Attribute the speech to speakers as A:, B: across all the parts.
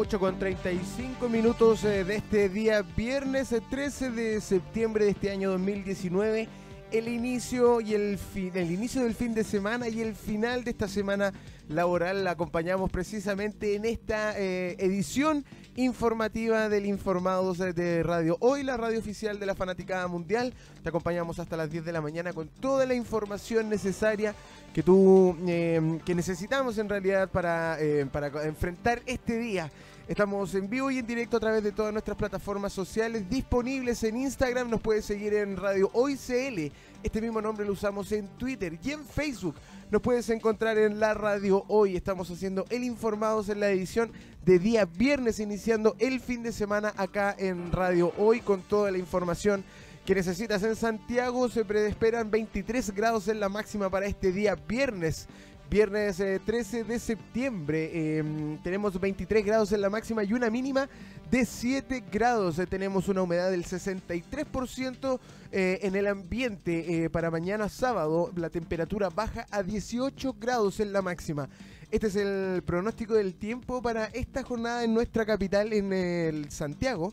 A: 8 con 35 minutos eh, de este día, viernes 13 eh, de septiembre de este año 2019. El inicio y el fin, el inicio del fin de semana y el final de esta semana laboral la acompañamos precisamente en esta eh, edición informativa del Informados de Radio. Hoy la radio oficial de la Fanaticada Mundial. Te acompañamos hasta las 10 de la mañana con toda la información necesaria que tú que necesitamos en realidad para, para enfrentar este día Estamos en vivo y en directo a través de todas nuestras plataformas sociales disponibles en Instagram. Nos puedes seguir en Radio Hoy CL. Este mismo nombre lo usamos en Twitter y en Facebook. Nos puedes encontrar en la Radio Hoy. Estamos haciendo el Informados en la edición de día viernes, iniciando el fin de semana acá en Radio Hoy con toda la información que necesitas. En Santiago se esperan 23 grados en la máxima para este día viernes. Viernes 13 eh, de septiembre em, tenemos 23 grados en la máxima y una mínima de 7 grados. Eh, tenemos una humedad del 63% eh, en el ambiente. para mañana sábado la temperatura baja a 18 grados en la máxima. Este es el pronóstico del tiempo para esta jornada en nuestra capital, en el Santiago,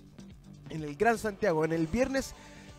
A: en el Gran Santiago. En el viernes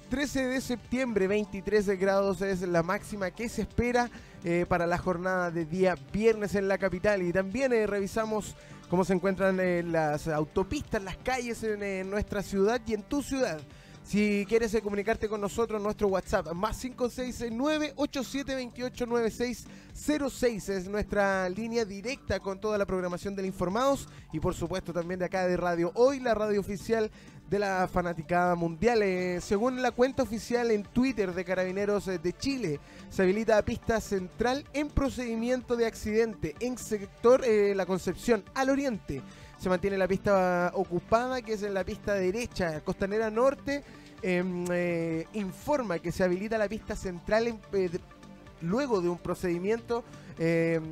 A: 13 de septiembre, 23 grados es la máxima que se espera eh, para la jornada de día viernes en la capital. Y también eh, revisamos cómo se encuentran eh, las autopistas, las calles en nuestra ciudad y en tu ciudad. Si quieres comunicarte con nosotros, nuestro WhatsApp, más 569-8728-9606 es nuestra línea directa con toda la programación del Informados y por supuesto también de acá de Radio Hoy, la radio oficial de la fanaticada mundial. Eh, según la cuenta oficial en Twitter de Carabineros eh, de Chile, se habilita pista central en procedimiento de accidente en sector eh, La Concepción, al oriente. Se mantiene la pista ocupada, que es en la pista derecha, costanera norte. Em, informa que se habilita la pista central luego de un procedimiento em,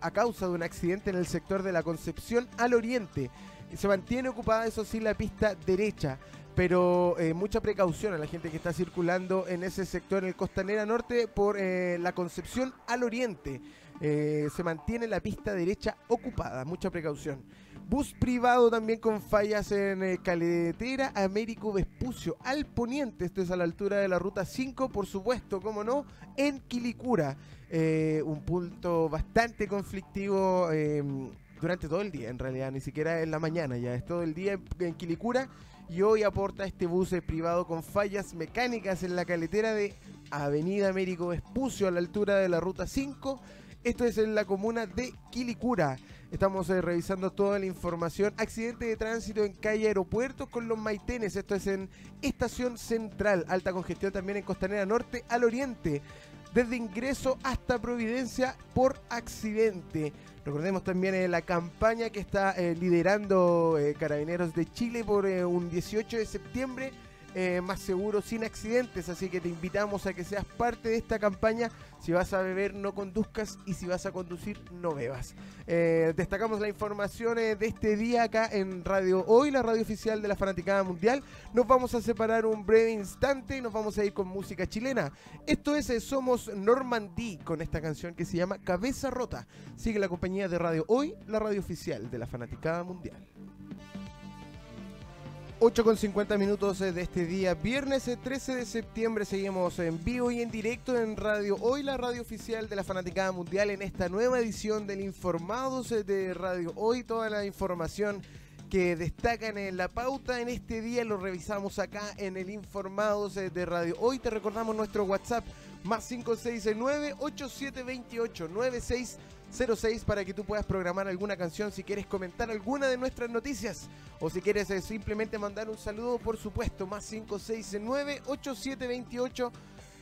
A: a causa de un accidente en el sector de la Concepción al oriente se mantiene ocupada, eso sí, la pista derecha. Pero eh, mucha precaución a la gente que está circulando en ese sector, en el Costanera Norte, por eh, la Concepción al Oriente. Eh, se mantiene la pista derecha ocupada, mucha precaución. Bus privado también con fallas en Caletera, Américo Vespucio, al poniente, esto es a la altura de la ruta 5, por supuesto, como no, en Quilicura. un punto bastante conflictivo durante todo el día, en realidad, ni siquiera en la mañana, ya es todo el día en, Quilicura. Y hoy aporta este bus privado con fallas mecánicas en la caletera de Avenida Américo Vespucio a la altura de la ruta 5. Esto es en la comuna de Quilicura. Estamos eh, revisando toda la información. Accidente de tránsito en calle Aeropuerto con los Maitenes. Esto es en Estación Central. Alta congestión también en Costanera Norte al Oriente. Desde ingreso hasta Providencia por accidente. Recordemos también eh, la campaña que está eh, liderando Carabineros de Chile por un 18 de septiembre más seguro sin accidentes. Así que te invitamos a que seas parte de esta campaña si vas a beber, no conduzcas y si vas a conducir, no bebas. Eh, destacamos la información eh, de este día acá en Radio Hoy, la radio oficial de la Fanaticada Mundial. Nos vamos a separar un breve instante y nos vamos a ir con música chilena. Esto es eh, Somos Normandí con esta canción que se llama Cabeza Rota. Sigue la compañía de Radio Hoy, la radio oficial de la Fanaticada Mundial. 8 con 50 minutos eh, de este día, viernes 13 eh, de septiembre, seguimos en vivo y en directo en Radio Hoy, la radio oficial de la Fanaticada Mundial, en esta nueva edición del Informados eh, de Radio Hoy, toda la información que destacan en la pauta en este día lo revisamos acá en el Informados de Radio Hoy. Te recordamos nuestro WhatsApp más 569 8728 96 06 para que tú puedas programar alguna canción si quieres comentar alguna de nuestras noticias o si quieres eh, simplemente mandar un saludo, por supuesto, más 569 8728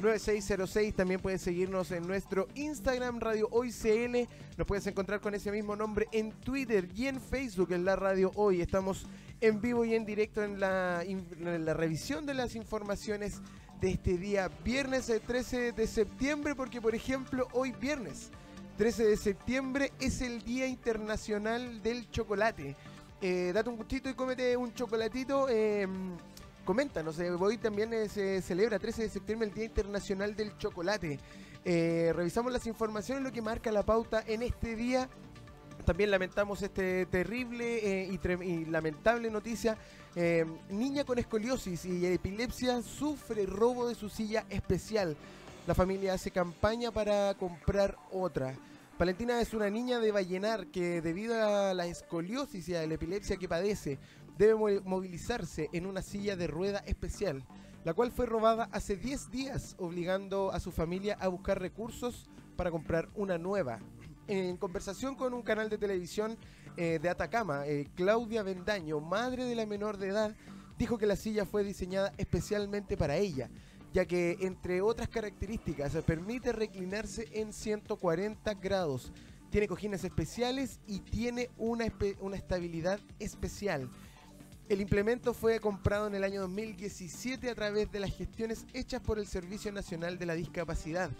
A: 9606. También puedes seguirnos en nuestro Instagram Radio Hoy CL. Nos puedes encontrar con ese mismo nombre en Twitter y en Facebook en la Radio Hoy. Estamos en vivo y en directo en la, en la revisión de las informaciones de este día, viernes 13 eh, de septiembre, porque por ejemplo hoy viernes 13 de septiembre es el Día Internacional del Chocolate. Eh, date un gustito y cómete un chocolatito. Eh, coméntanos, hoy también eh, se celebra 13 de septiembre el Día Internacional del Chocolate. Eh, revisamos las informaciones, lo que marca la pauta en este día También lamentamos este terrible eh, y, lamentable noticia. Eh, niña con escoliosis y epilepsia sufre robo de su silla especial. La familia hace campaña para comprar otra. Valentina es una niña de Vallenar que debido a la escoliosis y a la epilepsia que padece, debe movilizarse en una silla de rueda especial, la cual fue robada hace 10 días, obligando a su familia a buscar recursos para comprar una nueva. En conversación con un canal de televisión eh, de Atacama, eh, Claudia Vendaño, madre de la menor de edad, dijo que la silla fue diseñada especialmente para ella, ya que entre otras características permite reclinarse en 140 grados, tiene cojines especiales y tiene una, una estabilidad especial. El implemento fue comprado en el año 2017 a través de las gestiones hechas por el Servicio Nacional de la Discapacidad,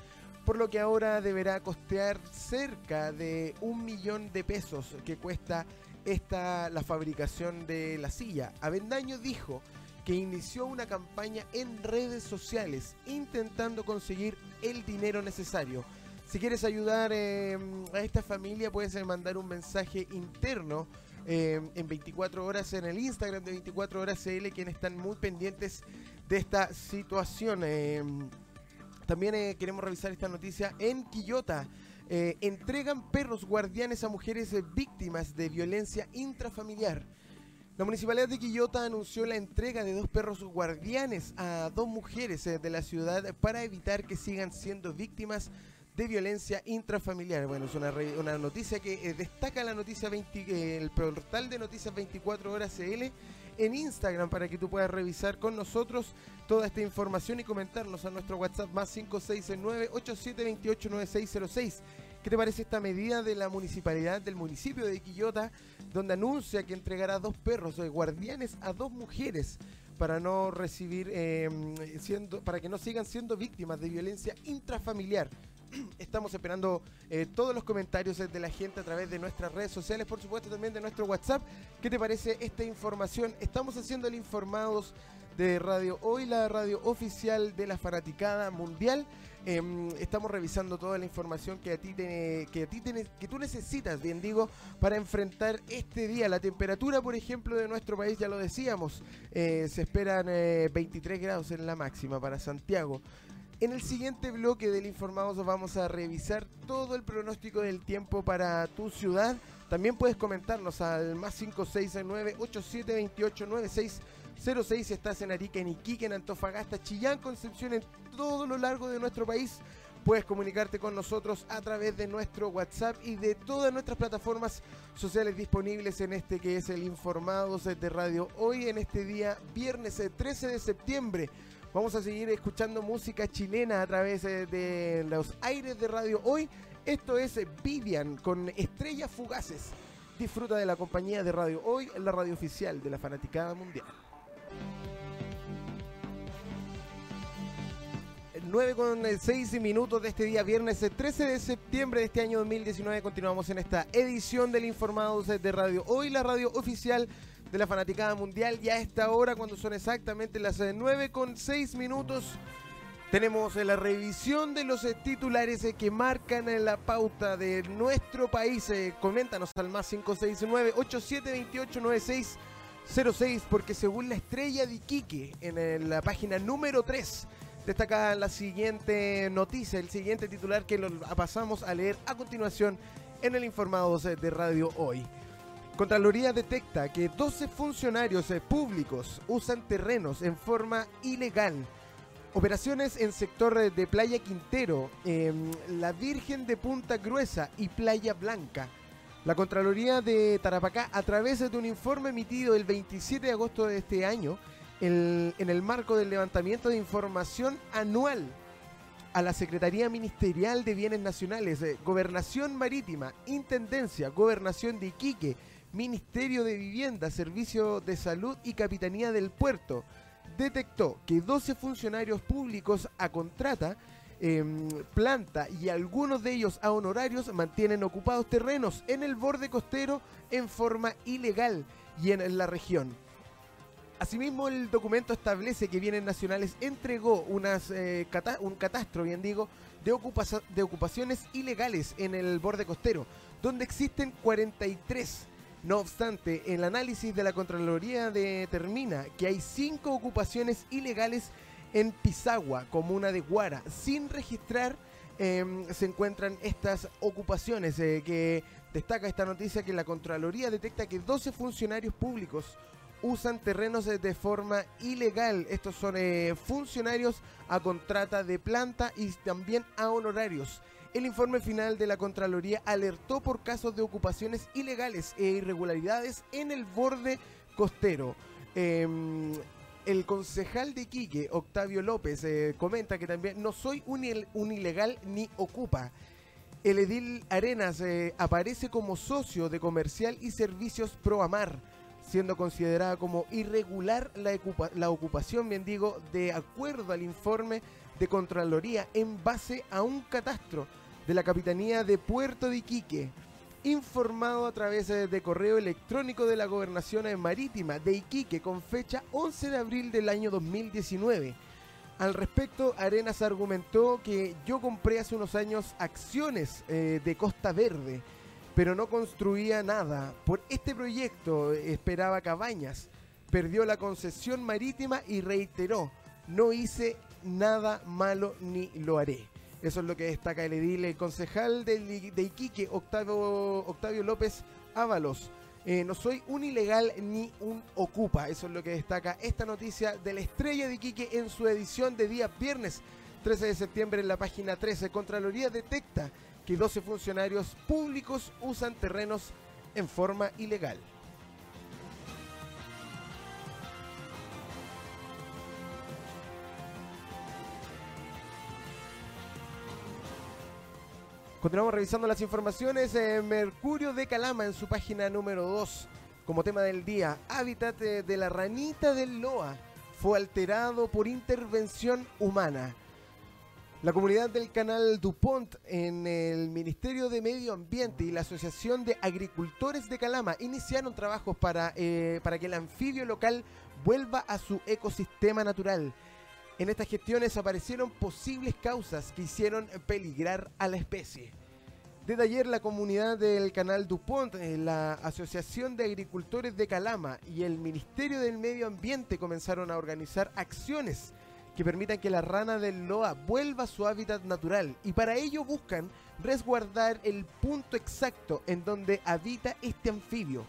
A: por lo que ahora deberá costear cerca de un millón de pesos que cuesta esta la fabricación de la silla. Avendaño dijo que inició una campaña en redes sociales intentando conseguir el dinero necesario. Si quieres ayudar eh, a esta familia puedes mandar un mensaje interno eh, en 24 horas en el Instagram de 24 horas CL quienes están muy pendientes de esta situación. Eh, también eh, queremos revisar esta noticia en Quillota. Eh, entregan perros guardianes a mujeres eh, víctimas de violencia intrafamiliar. La municipalidad de Quillota anunció la entrega de dos perros guardianes a dos mujeres de la ciudad para evitar que sigan siendo víctimas de violencia intrafamiliar. Bueno, es una, noticia que destaca la noticia 20, el portal de noticias 24 horas CL en Instagram para que tú puedas revisar con nosotros toda esta información y comentarnos a nuestro WhatsApp más 569-8728-9606. ¿Qué te parece esta medida de la municipalidad del municipio de Quillota, donde anuncia que entregará dos perros de guardianes a dos mujeres para no recibir, em, siendo, para que no sigan siendo víctimas de violencia intrafamiliar? Estamos esperando eh, todos los comentarios de la gente a través de nuestras redes sociales, por supuesto también de nuestro WhatsApp. ¿Qué te parece esta información? Estamos haciendo el informados de Radio Hoy, la radio oficial de la fanaticada mundial. Em, estamos revisando toda la información que a ti te, que a ti que tú necesitas, bien digo, para enfrentar este día. La temperatura, por ejemplo, de nuestro país, ya lo decíamos, eh, se esperan 23 eh, grados en la máxima para Santiago. En el siguiente bloque del Informados vamos a revisar todo el pronóstico del tiempo para tu ciudad. También puedes comentarnos al más 569 8728 9606 si estás en Arica, en Iquique, en Antofagasta, Chillán, Concepción, en todo lo largo de nuestro país. Puedes comunicarte con nosotros a través de nuestro WhatsApp y de todas nuestras plataformas sociales disponibles en este que es el Informados de Radio Hoy, en este día viernes 13 de septiembre. Vamos a seguir escuchando música chilena a través eh, de los aires de radio hoy. Esto es Vivian con Estrellas Fugaces. Disfruta de la compañía de Radio Hoy, la radio oficial de la Fanaticada Mundial. 9 con 6 minutos de este día, viernes 13 de septiembre de este año 2019. Continuamos en esta edición del Informados de Radio Hoy, la radio oficial de la fanaticada mundial. Ya a esta hora, cuando son exactamente las 9 eh, con 6 minutos, tenemos eh, la revisión de los eh, titulares que marcan la pauta de nuestro país. Coméntanos al más 569-8728-9606, porque según la estrella de Iquique, en la página número 3, destaca la siguiente noticia, el siguiente titular que lo pasamos a leer a continuación en el Informados de Radio Hoy. Contraloría detecta que 12 funcionarios eh, públicos usan terrenos en forma ilegal. Operaciones en sector eh, de Playa Quintero, em, La Virgen de Punta Gruesa y Playa Blanca. La Contraloría de Tarapacá, a través de un informe emitido el 27 de agosto de este año, en el marco del levantamiento de información anual a la Secretaría Ministerial de Bienes Nacionales, eh, Gobernación Marítima, Intendencia, Gobernación de Iquique, Ministerio de Vivienda, Servicio de Salud y Capitanía del Puerto detectó que 12 funcionarios públicos a contrata, em, planta y algunos de ellos a honorarios mantienen ocupados terrenos en el borde costero en forma ilegal y en la región. Asimismo, el documento establece que Bienes Nacionales entregó eh, un catastro, bien digo, de, de ocupaciones ilegales en el borde costero, donde existen 43. No obstante, el análisis de la Contraloría determina que hay cinco ocupaciones ilegales en Pisagua, comuna de Guara, sin registrar em, se encuentran estas ocupaciones eh, que destaca esta noticia que la Contraloría detecta que 12 funcionarios públicos usan terrenos de forma ilegal. Estos son eh, funcionarios a contrata de planta y también a honorarios. El informe final de la Contraloría alertó por casos de ocupaciones ilegales e irregularidades en el borde costero. Em, el concejal de Iquique, Octavio López, eh, comenta que también no soy un, ilegal ni ocupa. El edil Arenas eh, aparece como socio de comercial y servicios Proamar, siendo considerada como irregular la, ocupación, bien digo, de acuerdo al informe de Contraloría en base a un catastro de la Capitanía de Puerto de Iquique, informado a través de correo electrónico de la Gobernación Marítima de Iquique con fecha 11 de abril del año 2019. Al respecto, Arenas argumentó que yo compré hace unos años acciones eh, de Costa Verde, pero no construía nada. Por este proyecto esperaba cabañas, perdió la concesión marítima y reiteró, no hice nada malo ni lo haré. Eso es lo que destaca el edil, el concejal de, Iquique, Octavio, Octavio López Ábalos. Eh, no soy un ilegal ni un ocupa. Eso es lo que destaca esta noticia de la estrella de Iquique en su edición de día viernes 13 de septiembre en la página 13. Contraloría detecta que 12 funcionarios públicos usan terrenos en forma ilegal. Continuamos revisando las informaciones. Mercurio de Calama en su página número 2 como tema del día. Hábitat de la ranita del Loa fue alterado por intervención humana. La comunidad del canal Dupont en el Ministerio de Medio Ambiente y la Asociación de Agricultores de Calama iniciaron trabajos para, eh, para que el anfibio local vuelva a su ecosistema natural. En estas gestiones aparecieron posibles causas que hicieron peligrar a la especie. Desde ayer la comunidad del canal Dupont, eh, la Asociación de Agricultores de Calama y el Ministerio del Medio Ambiente comenzaron a organizar acciones que permitan que la rana del Loa vuelva a su hábitat natural y para ello buscan resguardar el punto exacto en donde habita este anfibio.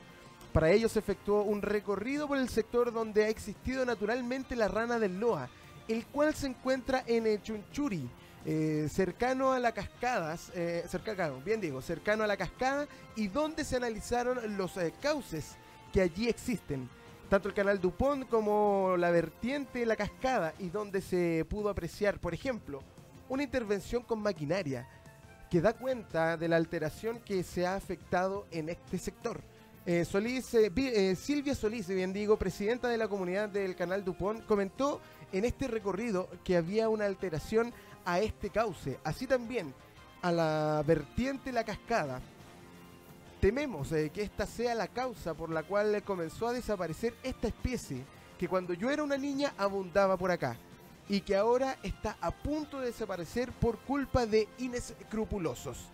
A: Para ello se efectuó un recorrido por el sector donde ha existido naturalmente la rana del Loa el cual se encuentra en Chunchuri, eh, cercano a la cascadas, eh, cercano, bien digo, cercano a la cascada y donde se analizaron los eh, cauces que allí existen. Tanto el canal Dupont como la vertiente la cascada y donde se pudo apreciar, por ejemplo, una intervención con maquinaria que da cuenta de la alteración que se ha afectado en este sector. Solís, Silvia Solís, bien digo, presidenta de la comunidad del canal Dupont, comentó en este recorrido que había una alteración a este cauce, así también a la vertiente La Cascada. Tememos eh, que esta sea la causa por la cual comenzó a desaparecer esta especie que cuando yo era una niña abundaba por acá y que ahora está a punto de desaparecer por culpa de inescrupulosos.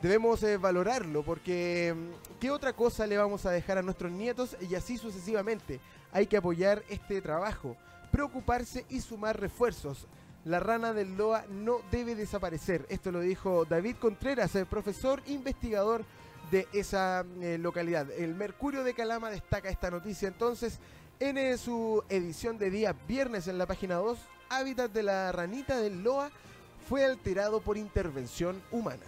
A: Debemos eh, valorarlo porque mm, ¿qué otra cosa le vamos a dejar a nuestros nietos y así sucesivamente? Hay que apoyar este trabajo preocuparse y sumar refuerzos. La rana del Loa no debe desaparecer. Esto lo dijo David Contreras, el profesor investigador de esa eh, localidad. El Mercurio de Calama destaca esta noticia entonces en eh, su edición de día viernes en la página 2. Hábitat de la ranita del Loa fue alterado por intervención humana.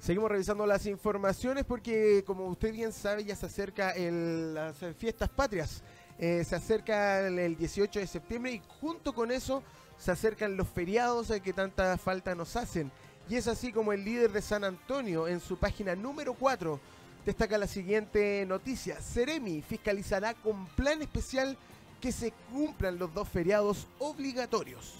A: Seguimos revisando las informaciones porque, como usted bien sabe, ya se acerca las fiestas patrias. Eh, se acerca el 18 de septiembre y junto con eso se acercan los feriados eh, que tanta falta nos hacen. Y es así como el líder de San Antonio en su página número 4 destaca la siguiente noticia. Ceremi fiscalizará con plan especial que se cumplan los dos feriados obligatorios.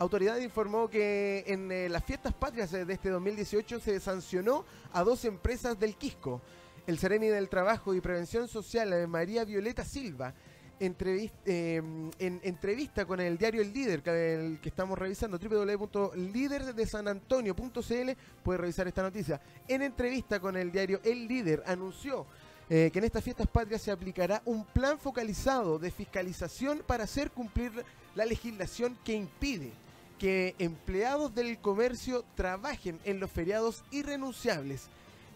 A: Autoridad informó que en eh, las fiestas patrias de este 2018 se sancionó a dos empresas del Quisco. El Sereni del Trabajo y Prevención Social, eh, María Violeta Silva, eh, en entrevista con el diario El Líder, que, el que estamos revisando, www.liderdesanantonio.cl, puede revisar esta noticia. En entrevista con el diario El Líder, anunció eh, que en estas fiestas patrias se aplicará un plan focalizado de fiscalización para hacer cumplir la legislación que impide que empleados del comercio trabajen en los feriados irrenunciables.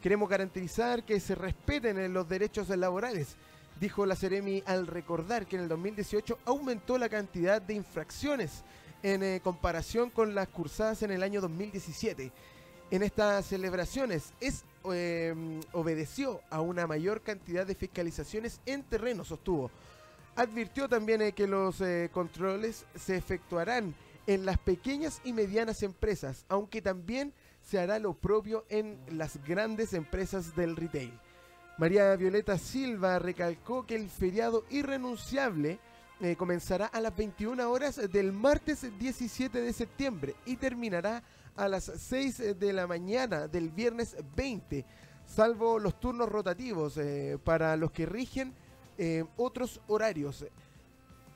A: Queremos garantizar que se respeten los derechos laborales dijo la Ceremi al recordar que en el 2018 aumentó la cantidad de infracciones en eh, comparación con las cursadas en el año 2017. En estas celebraciones es, em, obedeció a una mayor cantidad de fiscalizaciones en terreno, sostuvo. Advirtió también eh, que los eh, controles se efectuarán en las pequeñas y medianas empresas, aunque también se hará lo propio en las grandes empresas del retail. María Violeta Silva recalcó que el feriado irrenunciable eh, comenzará a las 21 horas del martes 17 de septiembre y terminará a las 6 de la mañana del viernes 20, salvo los turnos rotativos eh, para los que rigen eh, otros horarios.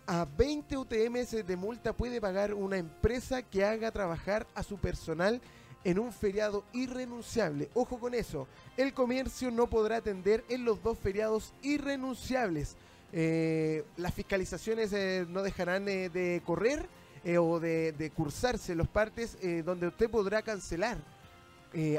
A: A 20 UTMs de multa puede pagar una empresa que haga trabajar a su personal en un feriado irrenunciable. Ojo con eso, el comercio no podrá atender en los dos feriados irrenunciables. Eh, las fiscalizaciones eh, no dejarán eh, de correr o de, de, cursarse los partes donde usted podrá cancelar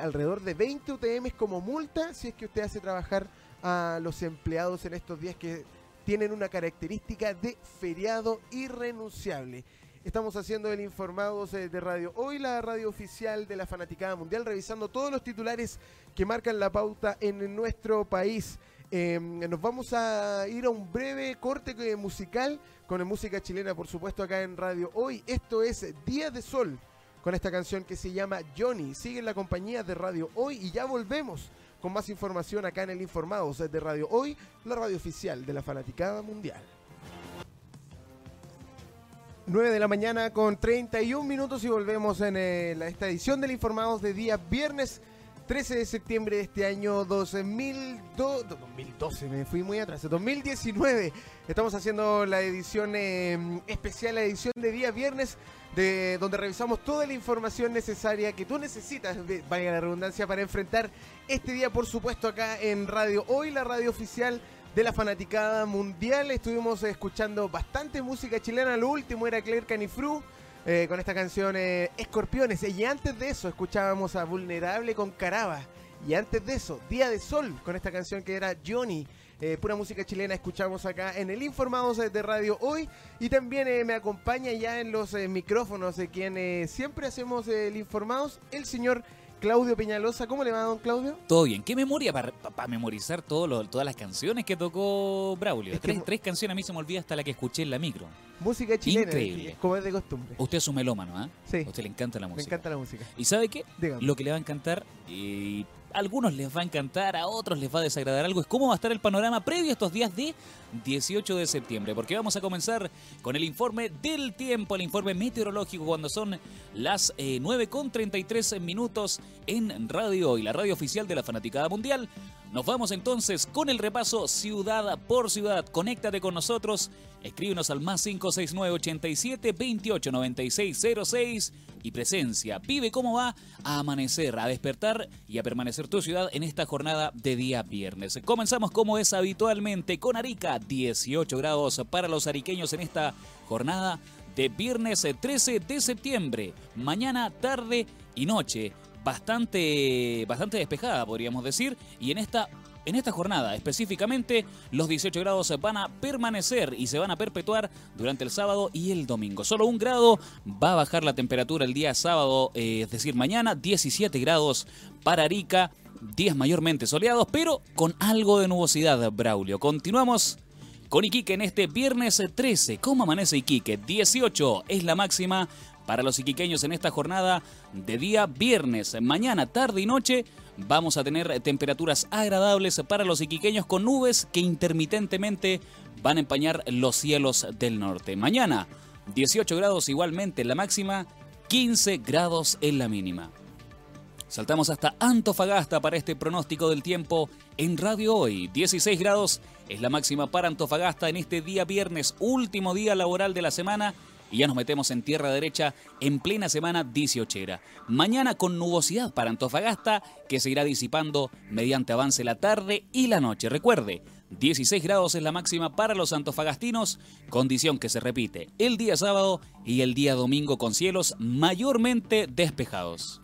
A: alrededor de 20 UTMs como multa si es que usted hace trabajar a los empleados en estos días que tienen una característica de feriado irrenunciable. Estamos haciendo el Informados eh, de Radio Hoy, la radio oficial de la Fanaticada Mundial, revisando todos los titulares que marcan la pauta en nuestro país. Em, nos vamos a ir a un breve corte eh, musical con música chilena, por supuesto, acá en Radio Hoy. Esto es Día de Sol, con esta canción que se llama Johnny. Sigue en la compañía de Radio Hoy y ya volvemos con más información acá en el Informados de Radio Hoy, la radio oficial de la Fanaticada Mundial. 9 de la mañana con 31 minutos y volvemos en eh, esta edición del Informados de día viernes 13 de septiembre de este año 2002, 2012, me fui muy atrás, 2019. Estamos haciendo la edición em, especial, la edición de día viernes, de, donde revisamos toda la información necesaria que tú necesitas, vaya la redundancia, para enfrentar este día, por supuesto, acá en Radio Hoy, la radio oficial de la fanaticada mundial. Estuvimos escuchando bastante música chilena. Lo último era Claire Canifru eh, con esta canción eh, Escorpiones. Y antes de eso escuchábamos a Vulnerable con Caraba. Y antes de eso, Día de Sol con esta canción que era Johnny. Eh, pura música chilena escuchamos acá en el Informados de Radio Hoy. Y también me acompaña ya en los micrófonos de quien siempre hacemos el Informados, el señor Claudio Peñalosa, ¿cómo le va, don Claudio?
B: Todo bien. ¿Qué memoria para memorizar todo todas las canciones que tocó Braulio? tres, tres, canciones a mí se me olvida hasta la que escuché en la micro.
A: Música chilena. Increíble. Como es de costumbre.
B: Usted es un melómano, ¿ah?
A: Sí.
B: A usted le encanta la música.
A: Me encanta la música.
B: ¿Y sabe qué? Lo que le va a encantar, y algunos les va a encantar, a otros les va a desagradar algo, es cómo va a estar el panorama previo a estos días de 18 de septiembre, porque vamos a comenzar con el informe del tiempo, el informe meteorológico, cuando son las eh, 9 con 33 minutos en Radio Hoy, la radio oficial de la Fanaticada Mundial. Nos vamos entonces con el repaso ciudad por ciudad. Conéctate con nosotros, escríbenos al más 569 87 28 96 06 y presencia. Vive cómo va a amanecer, a despertar y a permanecer tu ciudad en esta jornada de día viernes. Comenzamos como es habitualmente con Arica, 18 grados para los ariqueños en esta jornada de viernes 13 de septiembre. Mañana, tarde y noche bastante, bastante despejada, podríamos decir, y en esta en esta jornada específicamente, los 18 grados van a permanecer y se van a perpetuar durante el sábado y el domingo. Solo un grado va a bajar la temperatura el día sábado, eh, es decir, mañana 17 grados para Arica, días mayormente soleados, pero con algo de nubosidad, Braulio. Continuamos con Iquique en este viernes 13. ¿Cómo amanece Iquique? 18 es la máxima para los iquiqueños en esta jornada de día viernes. Mañana, tarde y noche vamos a tener temperaturas agradables para los iquiqueños con nubes que intermitentemente van a empañar los cielos del norte. Mañana, 18 grados igualmente en la máxima, 15 grados en la mínima. Saltamos hasta Antofagasta para este pronóstico del tiempo en Radio Hoy. 16 grados es la máxima para Antofagasta en este día viernes, último día laboral de la semana. Y ya nos metemos en tierra derecha en plena semana 18. Mañana con nubosidad para Antofagasta que se irá disipando mediante avance la tarde y la noche. Recuerde, 16 grados es la máxima para los antofagastinos, condición que se repite el día sábado y el día domingo con cielos mayormente despejados.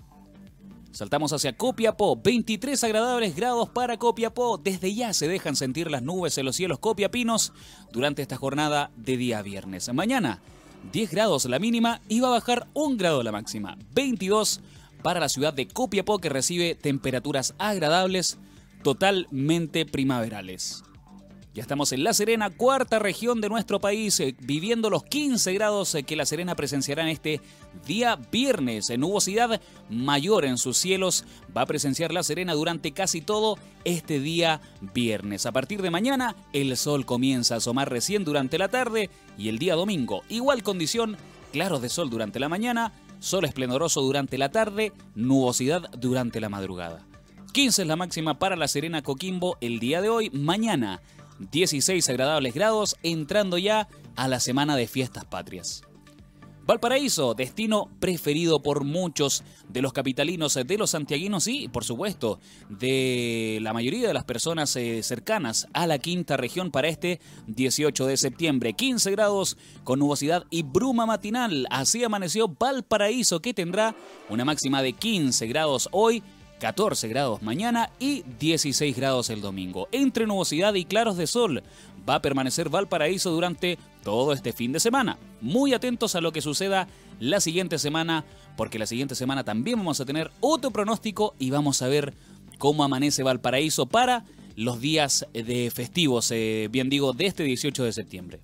B: Saltamos hacia Copiapó, 23 agradables grados para Copiapó. Desde ya se dejan sentir las nubes en los cielos copiapinos durante esta jornada de día viernes. Mañana, 10 grados la mínima y va a bajar un grado la máxima. 22 para la ciudad de Copiapó que recibe temperaturas agradables, totalmente primaverales. Ya estamos en La Serena, cuarta región de nuestro país, eh, viviendo los 15 grados eh, que La Serena presenciará en este día viernes. En nubosidad mayor en sus cielos va a presenciar La Serena durante casi todo este día viernes. A partir de mañana, el sol comienza a asomar recién durante la tarde y el día domingo, igual condición, claros de sol durante la mañana, sol esplendoroso durante la tarde, nubosidad durante la madrugada. 15 es la máxima para La Serena Coquimbo el día de hoy. Mañana 16 agradables grados, entrando ya a la semana de fiestas patrias. Valparaíso, destino preferido por muchos de los capitalinos, de los santiaguinos y, por supuesto, de la mayoría de las personas eh, cercanas a la quinta región para este 18 de septiembre. 15 grados con nubosidad y bruma matinal. Así amaneció Valparaíso, que tendrá una máxima de 15 grados hoy 14 grados mañana y 16 grados el domingo. Entre nubosidad y claros de sol va a permanecer Valparaíso durante todo este fin de semana. Muy atentos a lo que suceda la siguiente semana, porque la siguiente semana también vamos a tener otro pronóstico y vamos a ver cómo amanece Valparaíso para los días de festivos, eh, bien digo, de este 18 de septiembre.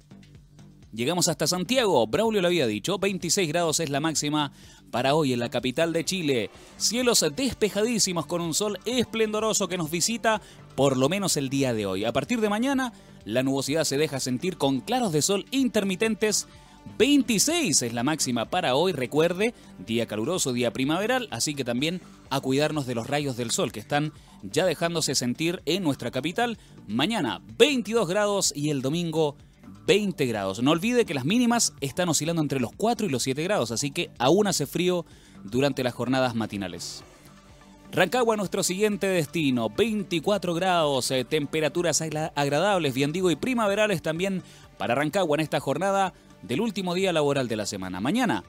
B: Llegamos hasta Santiago, Braulio lo había dicho, 26 grados es la máxima para hoy en la capital de Chile. Cielos despejadísimos con un sol esplendoroso que nos visita por lo menos el día de hoy. A partir de mañana, la nubosidad se deja sentir con claros de sol intermitentes. 26 es la máxima para hoy, recuerde, día caluroso, día primaveral, así que también a cuidarnos de los rayos del sol que están ya dejándose sentir en nuestra capital. Mañana 22 grados y el domingo 20 grados. No olvide que las mínimas están oscilando entre los 4 y los 7 grados, así que aún hace frío durante las jornadas matinales. Rancagua, nuestro siguiente destino, 24 grados, eh, temperaturas agradables, bien digo, y primaverales también para Rancagua en esta jornada del último día laboral de la semana. Mañana,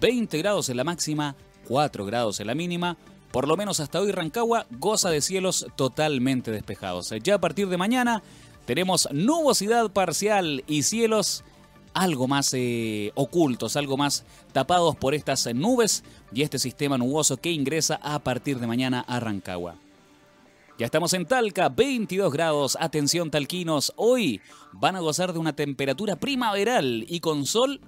B: 20 grados en la máxima, 4 grados en la mínima. Por lo menos hasta hoy Rancagua goza de cielos totalmente despejados. Ya a partir de mañana tenemos nubosidad parcial y cielos algo más eh, ocultos, algo más tapados por estas nubes y este sistema nuboso que ingresa a partir de mañana a Rancagua. Ya estamos en Talca, 22 grados. Atención, talquinos. Hoy van a gozar de una temperatura primaveral y con sol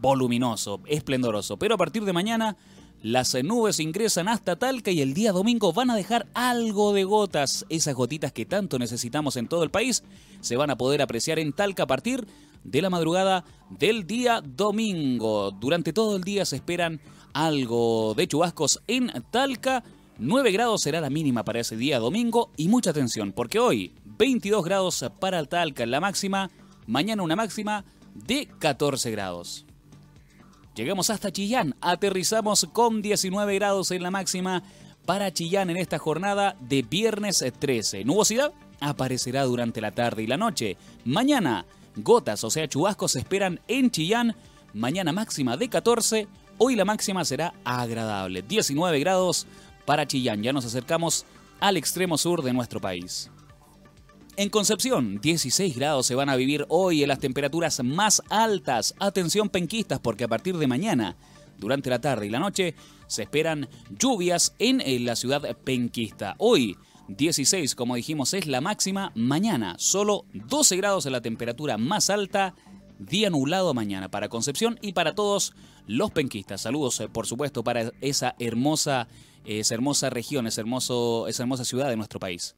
B: voluminoso, esplendoroso. Pero a partir de mañana las nubes ingresan hasta Talca y el día domingo van a dejar algo de gotas. Esas gotitas que tanto necesitamos en todo el país se van a poder apreciar en Talca a partir de la madrugada del día domingo. Durante todo el día se esperan algo de chubascos en Talca. 9 grados será la mínima para ese día domingo y mucha atención porque hoy 22 grados para Talca la máxima, mañana una máxima de 14 grados. Llegamos hasta Chillán, aterrizamos con 19 grados en la máxima para Chillán en esta jornada de viernes 13. Nubosidad aparecerá durante la tarde y la noche. Mañana, gotas, o sea, chubascos se esperan en Chillán. Mañana máxima de 14, hoy la máxima será agradable, 19 grados para Chillán. Ya nos acercamos al extremo sur de nuestro país. En Concepción, 16 grados se van a vivir hoy en las temperaturas más altas. Atención penquistas porque a partir de mañana, durante la tarde y la noche, se esperan lluvias en la ciudad penquista. Hoy, 16, como dijimos, es la máxima. Mañana, solo 12 grados en la temperatura más alta. Día nublado mañana para Concepción y para todos los penquistas. Saludos, eh, por supuesto, para esa hermosa, esa hermosa región, esa, hermoso, esa hermosa ciudad de nuestro país.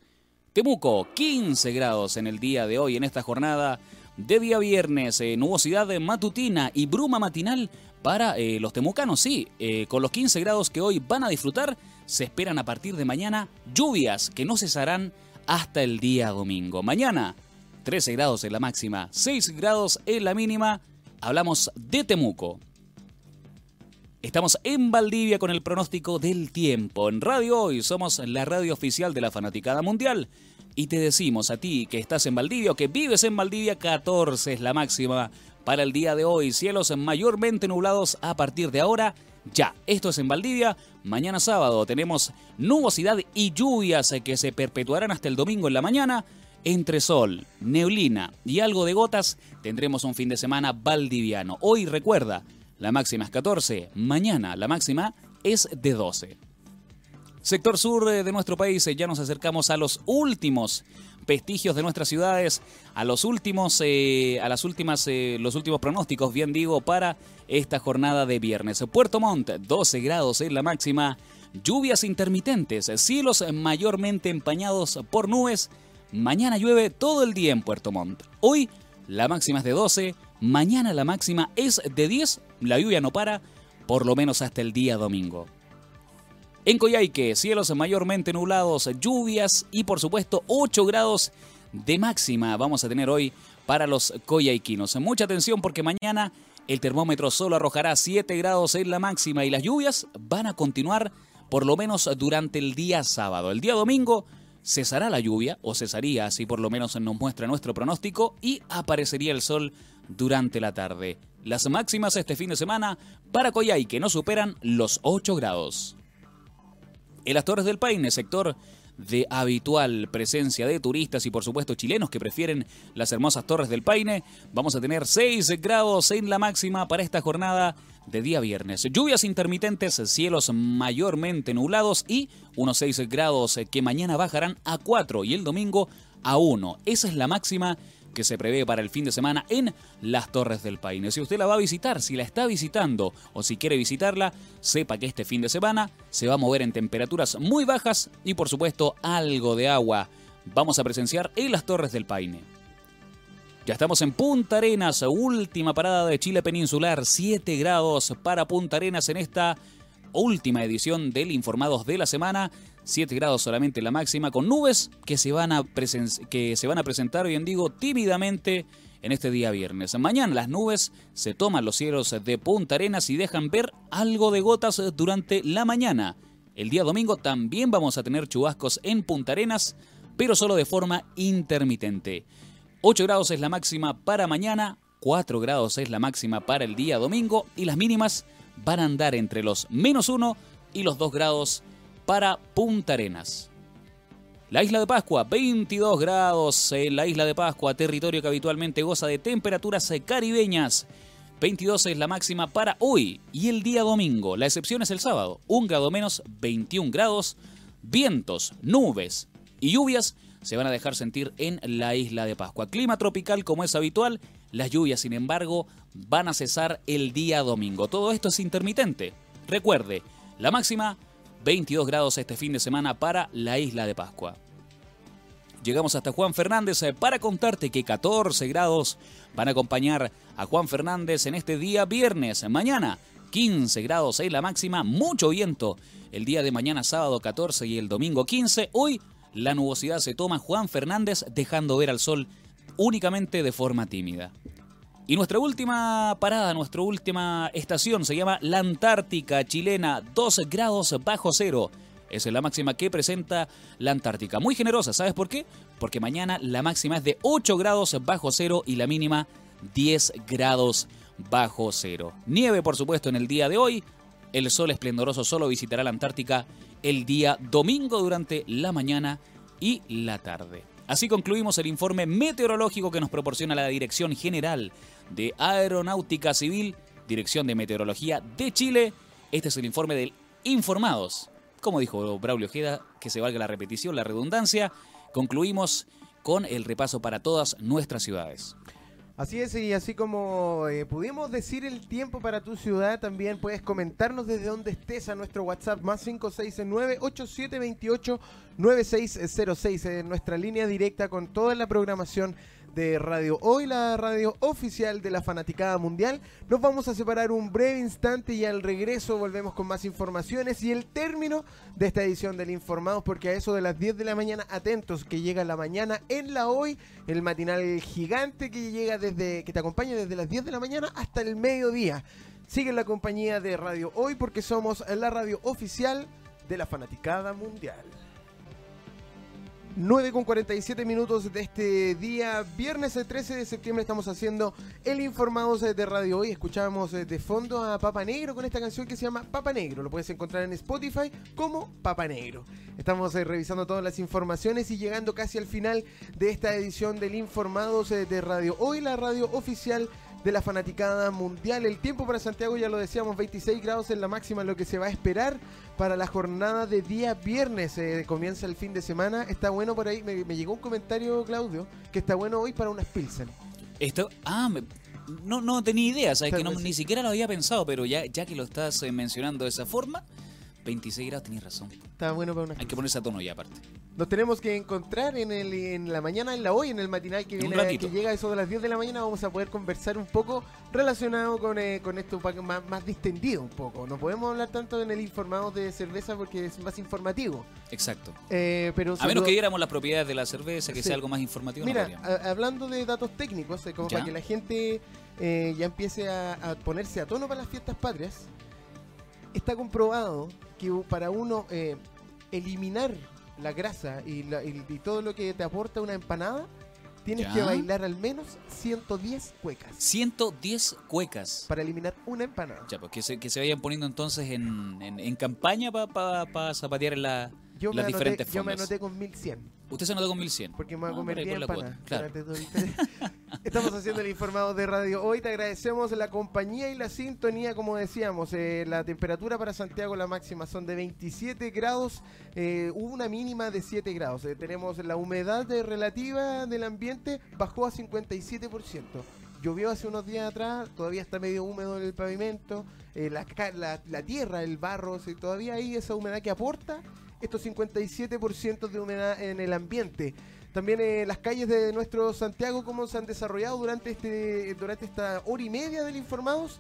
B: Temuco, 15 grados en el día de hoy, en esta jornada de día viernes. Eh, nubosidad matutina y bruma matinal para eh, los temucanos, sí, eh, con los 15 grados que hoy van a disfrutar, se esperan a partir de mañana lluvias que no cesarán hasta el día domingo. Mañana, 13 grados en la máxima, 6 grados en la mínima. Hablamos de Temuco. Estamos en Valdivia con el pronóstico del tiempo. En Radio Hoy somos la radio oficial de la Fanaticada Mundial. Y te decimos a ti que estás en Valdivia o que vives en Valdivia, 14 es la máxima para el día de hoy. Cielos mayormente nublados a partir de ahora. Ya, esto es en Valdivia. Mañana sábado tenemos nubosidad y lluvias que se perpetuarán hasta el domingo en la mañana. Entre sol, neblina y algo de gotas tendremos un fin de semana valdiviano. Hoy recuerda, la máxima es 14, mañana la máxima es de 12. Sector sur de nuestro país, ya nos acercamos a los últimos vestigios de nuestras ciudades, a los últimos, eh, a las últimas, eh, los últimos pronósticos, bien digo, para esta jornada de viernes. Puerto Montt, 12 grados en la máxima, lluvias intermitentes, cielos mayormente empañados por nubes. Mañana llueve todo el día en Puerto Montt. Hoy la máxima es de 12, mañana la máxima es de 10, la lluvia no para, por lo menos hasta el día domingo. En Coyhaique, cielos mayormente nublados, lluvias y por supuesto 8 grados de máxima vamos a tener hoy para los coyhaiquinos. Mucha atención porque mañana el termómetro solo arrojará 7 grados en la máxima y las lluvias van a continuar por lo menos durante el día sábado. El día domingo cesará la lluvia, o cesaría, así por lo menos nos muestra nuestro pronóstico, y aparecería el sol durante la tarde. Las máximas este fin de semana para Coyhaique no superan los 8 grados. En las Torres del Paine, sector de habitual presencia de turistas y por supuesto chilenos que prefieren las hermosas Torres del Paine, vamos a tener 6 grados en la máxima para esta jornada de día viernes. Lluvias intermitentes, cielos mayormente nublados y unos 6 grados que mañana bajarán a 4 y el domingo a 1. Esa es la máxima que se prevé para el fin de semana en las Torres del Paine. Si usted la va a visitar, si la está visitando o si quiere visitarla, sepa que este fin de semana se va a mover en temperaturas muy bajas y por supuesto algo de agua vamos a presenciar en las Torres del Paine. Ya estamos en Punta Arenas, última parada de Chile Peninsular, 7 grados para Punta Arenas en esta última edición del Informados de la Semana. 7 grados solamente la máxima, con nubes que se van a, que se van a presentar, bien digo, tímidamente en este día viernes. Mañana las nubes se toman los cielos de Punta Arenas y dejan ver algo de gotas durante la mañana. El día domingo también vamos a tener chubascos en Punta Arenas, pero solo de forma intermitente. 8 grados es la máxima para mañana, 4 grados es la máxima para el día domingo y las mínimas van a andar entre los menos 1 y los 2 grados para Punta Arenas. La isla de Pascua, 22 grados en la isla de Pascua, territorio que habitualmente goza de temperaturas caribeñas. 22 es la máxima para hoy y el día domingo. La excepción es el sábado, un grado menos, 21 grados. Vientos, nubes y lluvias se van a dejar sentir en la isla de Pascua. Clima tropical como es habitual, las lluvias sin embargo van a cesar el día domingo. Todo esto es intermitente. Recuerde, la máxima 22 grados este fin de semana para la isla de Pascua. Llegamos hasta Juan Fernández eh, para contarte que 14 grados van a acompañar a Juan Fernández en este día viernes. Mañana 15 grados es la máxima, mucho viento. El día de mañana sábado 14 y el domingo 15. Hoy la nubosidad se toma Juan Fernández dejando ver al sol únicamente de forma tímida. Y nuestra última parada, nuestra última estación se llama la Antártica chilena, 12 grados bajo cero. Esa es la máxima que presenta la Antártica. Muy generosa, ¿sabes por qué? Porque mañana la máxima es de 8 grados bajo cero y la mínima 10 grados bajo cero. Nieve, por supuesto, en el día de hoy. El sol esplendoroso solo visitará la Antártica el día domingo durante la mañana y la tarde. Así concluimos el informe meteorológico que nos proporciona la Dirección General de Aeronáutica Civil, Dirección de Meteorología de Chile. Este es el informe del Informados. Como dijo Braulio Ojeda, que se valga la repetición, la redundancia, concluimos con el repaso para todas nuestras ciudades.
A: Así es, y así como eh, pudimos decir el tiempo para tu ciudad, también puedes comentarnos desde donde estés a nuestro WhatsApp más 569-8728-9606, en nuestra línea directa con toda la programación de Radio Hoy, la radio oficial de la Fanaticada Mundial. Nos vamos a separar un breve instante y al regreso volvemos con más informaciones y el término de esta edición del Informados, porque a eso de las 10 de la mañana, atentos, que llega la mañana en la Hoy, el matinal gigante que llega desde, que te acompaña desde las 10 de la mañana hasta el mediodía. Sigue la compañía de Radio Hoy porque somos la radio oficial de la Fanaticada Mundial. 9 con 47 minutos de este día, viernes el 13 de septiembre, estamos haciendo el Informados de Radio Hoy. Escuchábamos eh, de fondo a Papa Negro con esta canción que se llama Papa Negro. Lo puedes encontrar en Spotify como Papa Negro. Estamos eh, revisando todas las informaciones y llegando casi al final de esta edición del Informados eh, de Radio Hoy, la radio oficial de la fanaticada mundial. El tiempo para Santiago, ya lo decíamos, 26 grados en la máxima, lo que se va a esperar para la jornada de día viernes. Eh, comienza el fin de semana. Está bueno por ahí, me, llegó un comentario, Claudio, que está bueno hoy para unas Pilsen.
B: Esto, ah, no, no tenía idea, sabes que no, ni siquiera lo había pensado, pero ya, ya que lo estás eh, mencionando de esa forma, 26 grados, tenías razón.
A: Está bueno para una
B: Hay que ponerse a tono ya aparte.
A: Nos tenemos que encontrar en, el, en la mañana, en la hoy, en el matinal que viene, que llega eso de las 10 de la mañana. Vamos a poder conversar un poco relacionado con, eh, con esto más, más distendido un poco. No podemos hablar tanto en el informado de cerveza porque es más informativo.
B: Exacto.
A: Eh, pero
B: a menos que diéramos las propiedades de la cerveza, que sea algo más informativo.
A: Mira, hablando de datos técnicos, eh, como para que la gente ya empiece a, a ponerse a tono para las fiestas patrias, está comprobado que para uno eh, eliminar la grasa y, todo lo que te aporta una empanada, tienes que bailar al menos 110 cuecas.
B: 110 cuecas.
A: Para eliminar una empanada.
B: Ya, pues que se, que se vayan poniendo entonces en, en, campaña para zapatear en la,
A: yo
B: las diferentes
A: Yo me anoté con 1100.
B: Usted se anotó con 1100.
A: Porque me voy a comer bien Claro. Estamos haciendo el informado de radio hoy. Te agradecemos la compañía y la sintonía, como decíamos. Eh, la temperatura para Santiago, la máxima son de 27 grados. Eh, una mínima de 7 grados. Eh, tenemos la humedad relativa del ambiente, bajó a 57% llovió hace unos días atrás, todavía está medio húmedo en el pavimento, la, la, tierra, el barro, todavía hay esa humedad que aporta estos 57% de humedad en el ambiente. También eh, las calles de nuestro Santiago, cómo se han desarrollado durante, este, durante esta hora y media del Informados.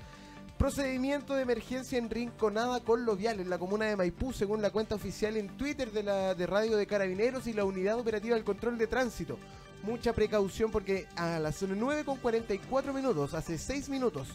A: Procedimiento de emergencia en Rinconada con los viales en la comuna de Maipú, según la cuenta oficial en Twitter de la de Radio de Carabineros y la Unidad Operativa del Control de Tránsito. Mucha precaución porque a las 9.44 minutos, hace 6 minutos,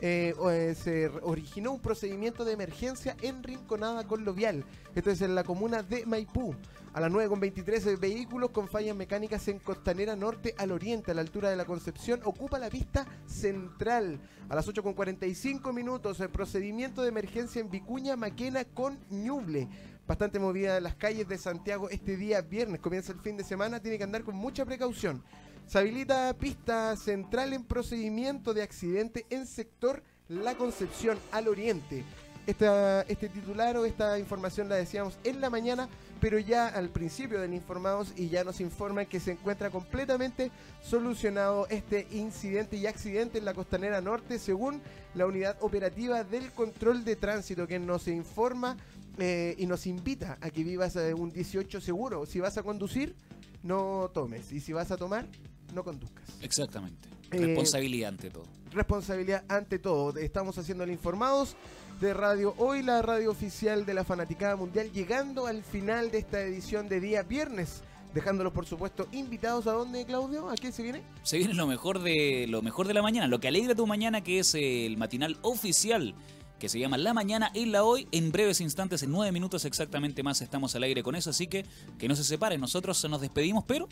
A: eh, eh, se originó un procedimiento de emergencia en Rinconada con Lovial. Esto es en la comuna de Maipú. A las 9.23 eh, vehículos con fallas mecánicas en Costanera Norte al oriente, a la altura de la Concepción, ocupa la pista central. A las 8.45 minutos, el procedimiento de emergencia en Vicuña, Maquena con Ñuble. Bastante movida en las calles de Santiago este día viernes, comienza el fin de semana, tiene que andar con mucha precaución. Se habilita pista central en procedimiento de accidente en sector La Concepción al Oriente. Este titular o esta información la decíamos en la mañana, pero ya al principio del informados y ya nos informan que se encuentra completamente solucionado este incidente y accidente en la costanera norte según la unidad operativa del control de tránsito que nos informa eh, y nos invita a que vivas eh, un 18 seguro. Si vas a conducir, no tomes. Y si vas a tomar, no conduzcas.
B: Exactamente. Eh, responsabilidad ante todo.
A: Responsabilidad ante todo. Estamos haciendo el informados de Radio Hoy, la radio oficial de la Fanaticada Mundial, llegando al final de esta edición de día viernes. Dejándolos, por supuesto, invitados a dónde, Claudio, ¿a qué se viene?
B: Se viene lo mejor de lo mejor de la mañana, lo que alegra tu mañana, que es el matinal oficial que se llama La Mañana y La Hoy. En breves instantes, en nueve minutos exactamente más, estamos al aire con eso, así que que no se separen. Nosotros nos despedimos, pero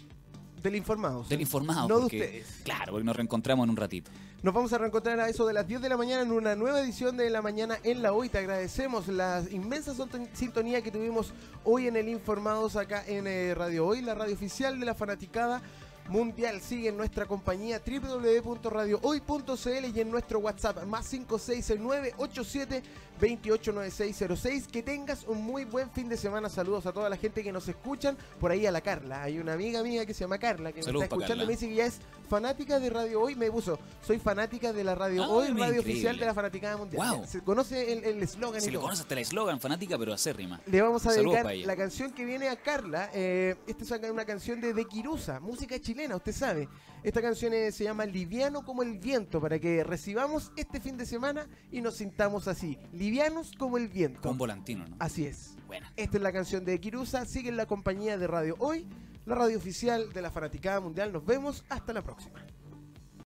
A: del informado.
B: Del informado.
A: No de ustedes.
B: Claro, porque nos reencontramos en un ratito.
A: Nos vamos a reencontrar a eso de las 10 de la mañana en una nueva edición de La Mañana en la Hoy. Te agradecemos la inmensa sintonía que tuvimos hoy en el Informados acá en eh, Radio Hoy, la radio oficial de la fanaticada mundial. Sigue en nuestra compañía www.radiohoy.cl y en nuestro WhatsApp más 56987 289606. Que tengas un muy buen fin de semana. Saludos a toda la gente que nos escuchan. Por ahí a la Carla. Hay una amiga mía que se llama Carla que me está escuchando y me dice que ya es fanática de Radio Hoy. Me puso, soy fanática de la Radio ah, Hoy, radio oficial de la Fanaticada Mundial. Se conoce el eslogan.
B: Se le conoce hasta el eslogan, fanática pero acérrima.
A: Le vamos a dedicar la canción que viene a Carla. Eh, esta es una canción de De Quirusa, música chilena chilena, usted sabe. Esta canción se llama Liviano como el viento, para que recibamos este fin de semana y nos sintamos así, livianos como el viento.
B: Con volantino, ¿no?
A: Así es.
B: Buena.
A: Esta es la canción de Kirusa, sigue en la compañía de Radio Hoy, la radio oficial de la Fanaticada Mundial. Nos vemos, hasta la próxima.